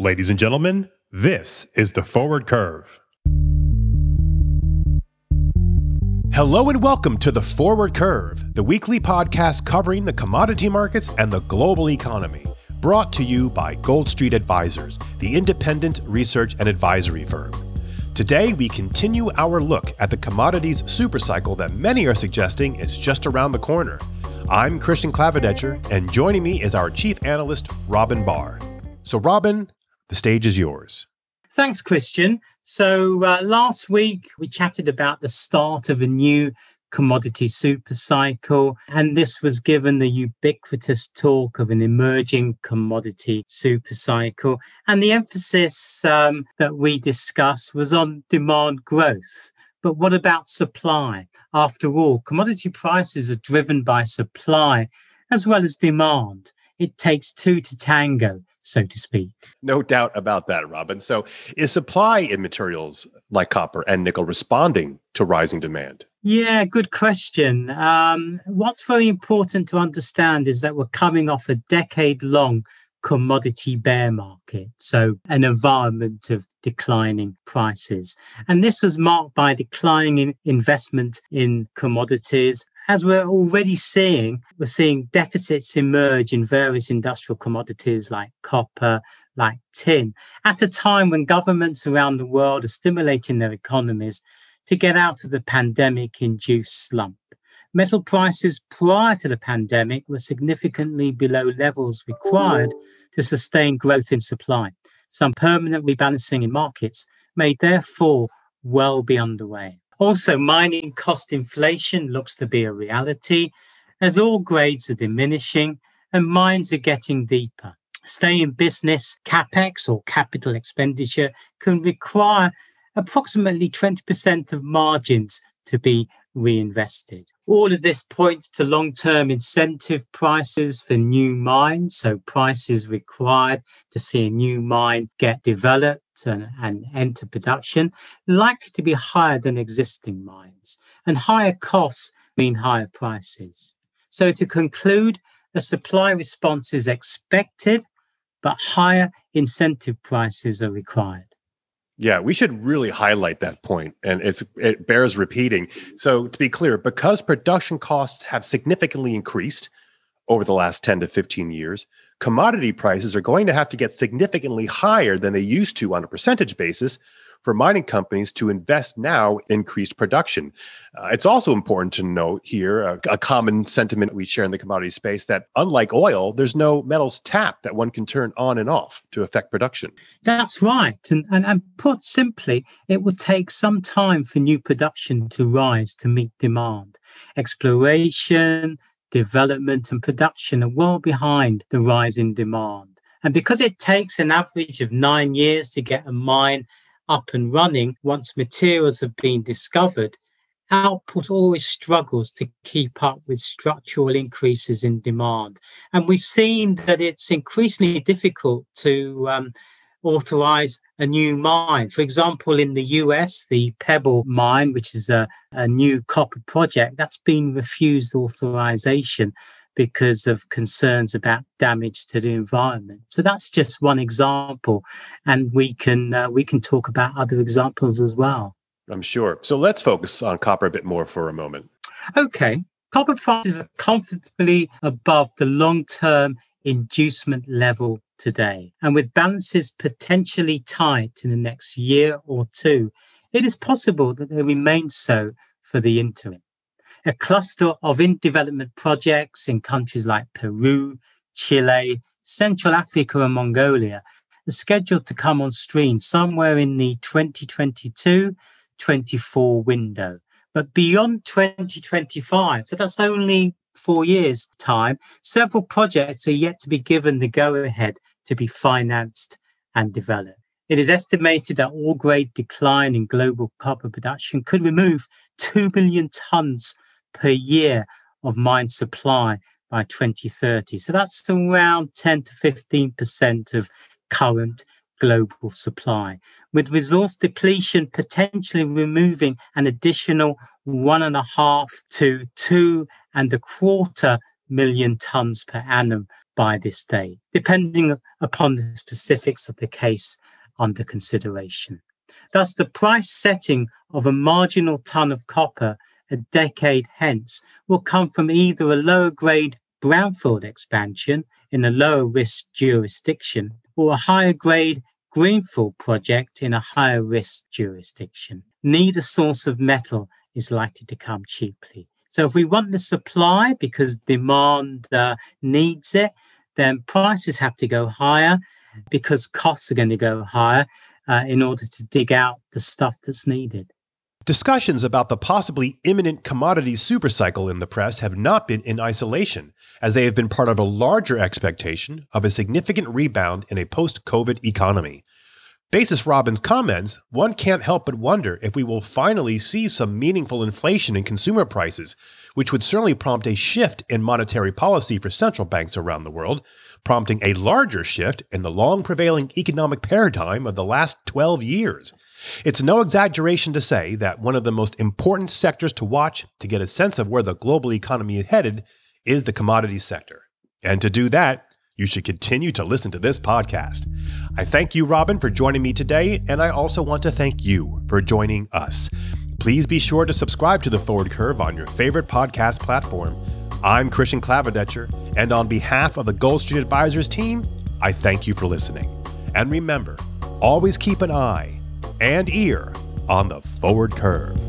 Ladies and gentlemen, this is the Forward Curve. Hello and welcome to the Forward Curve, the weekly podcast covering the commodity markets and the global economy. Brought to you by Gold Street Advisors, the independent research and advisory firm. Today, we continue our look at the commodities supercycle that many are suggesting is just around the corner. I'm Christian Clavadetcher, and joining me is our chief analyst, Robin Barr. So, Robin, the stage is yours. Thanks, Christian. So, uh, last week we chatted about the start of a new commodity super cycle, and this was given the ubiquitous talk of an emerging commodity super cycle. And the emphasis um, that we discussed was on demand growth. But what about supply? After all, commodity prices are driven by supply as well as demand. It takes two to tango so to speak. No doubt about that, Robin. So, is supply in materials like copper and nickel responding to rising demand? Yeah, good question. Um, what's very important to understand is that we're coming off a decade long commodity bear market, so an environment of declining prices. And this was marked by declining investment in commodities as we're already seeing, we're seeing deficits emerge in various industrial commodities like copper, like tin, at a time when governments around the world are stimulating their economies to get out of the pandemic induced slump. Metal prices prior to the pandemic were significantly below levels required to sustain growth in supply. Some permanent rebalancing in markets may therefore well be underway. Also, mining cost inflation looks to be a reality as ore grades are diminishing and mines are getting deeper. Stay in business, capex or capital expenditure can require approximately 20% of margins to be reinvested. All of this points to long term incentive prices for new mines. So, prices required to see a new mine get developed and, and enter production, likely to be higher than existing mines. And higher costs mean higher prices. So, to conclude, a supply response is expected, but higher incentive prices are required. Yeah, we should really highlight that point, and it bears repeating. So, to be clear, because production costs have significantly increased over the last 10 to 15 years, commodity prices are going to have to get significantly higher than they used to on a percentage basis for mining companies to invest now increased production. Uh, it's also important to note here a, a, common sentiment we share in the commodity space that unlike oil, there's no metals tap that one can turn on and off to affect production. That's right. And, and, and put simply, it will take some time for new production to rise to meet demand. Exploration, development, and production are well behind the rise in demand. And because it takes an average of nine years to get a mine up and running once materials have been discovered, output always struggles to keep up with structural increases in demand. And we've seen that it's increasingly difficult to um, authorize a new mine. For example, in the US, the Pebble mine, which is a, a new copper project, that's been refused authorization because of concerns about damage to the environment. So that's just one example, and we can uh, we can talk about other examples as well. I'm sure. So let's focus on copper a bit more for a moment. Okay, copper prices are comfortably above the long-term inducement level today, and with balances potentially tight in the next year or two, it is possible that they remain so for the interim a cluster of in development projects in countries like Peru, Chile, Central Africa, and Mongolia are scheduled to come on stream somewhere in the 2022 24 window. But beyond 2025, so that's only four years' time, several projects are yet to be given the go ahead to be financed and developed. It is estimated that ore grade decline in global copper production could remove 2 million tons per year of mine supply by 2030. So that's around 10 to 15% of current global supply, with resource depletion potentially removing an additional one and a half to two and a quarter million tons per annum by this date, depending upon the specifics of the case under consideration. Thus, the price setting of a marginal ton of copper a decade hence will come from either a lower grade brownfield expansion in a lower risk jurisdiction or a higher grade greenfield project in a higher risk jurisdiction. Neither source of metal is likely to come cheaply. So if we want the supply because demand uh, needs it, then prices have to go higher because costs are going to go higher uh, in order to dig out the stuff that's needed. Discussions about the possibly imminent commodity supercycle in the press have not been in isolation, as they have been part of a larger expectation of a significant rebound in a post COVID economy. Basis Robin's comments, one can't help but wonder if we will finally see some meaningful inflation in consumer prices, which would certainly prompt a shift in monetary policy for central banks around the world, prompting a larger shift in the long prevailing economic paradigm of the last 12 years. It's no exaggeration to say that one of the most important sectors to watch to get a sense of where the global economy is headed is the commodities sector. And to do that, you should continue to listen to this podcast. I thank you, Robin, for joining me today, and I also want to thank you for joining us. Please be sure to subscribe to The Forward Curve on your favorite podcast platform. I'm Christian Clavadetcher, and on behalf of the Gold Street Advisors team, I thank you for listening. And remember, always keep an eye and ear on the forward curve.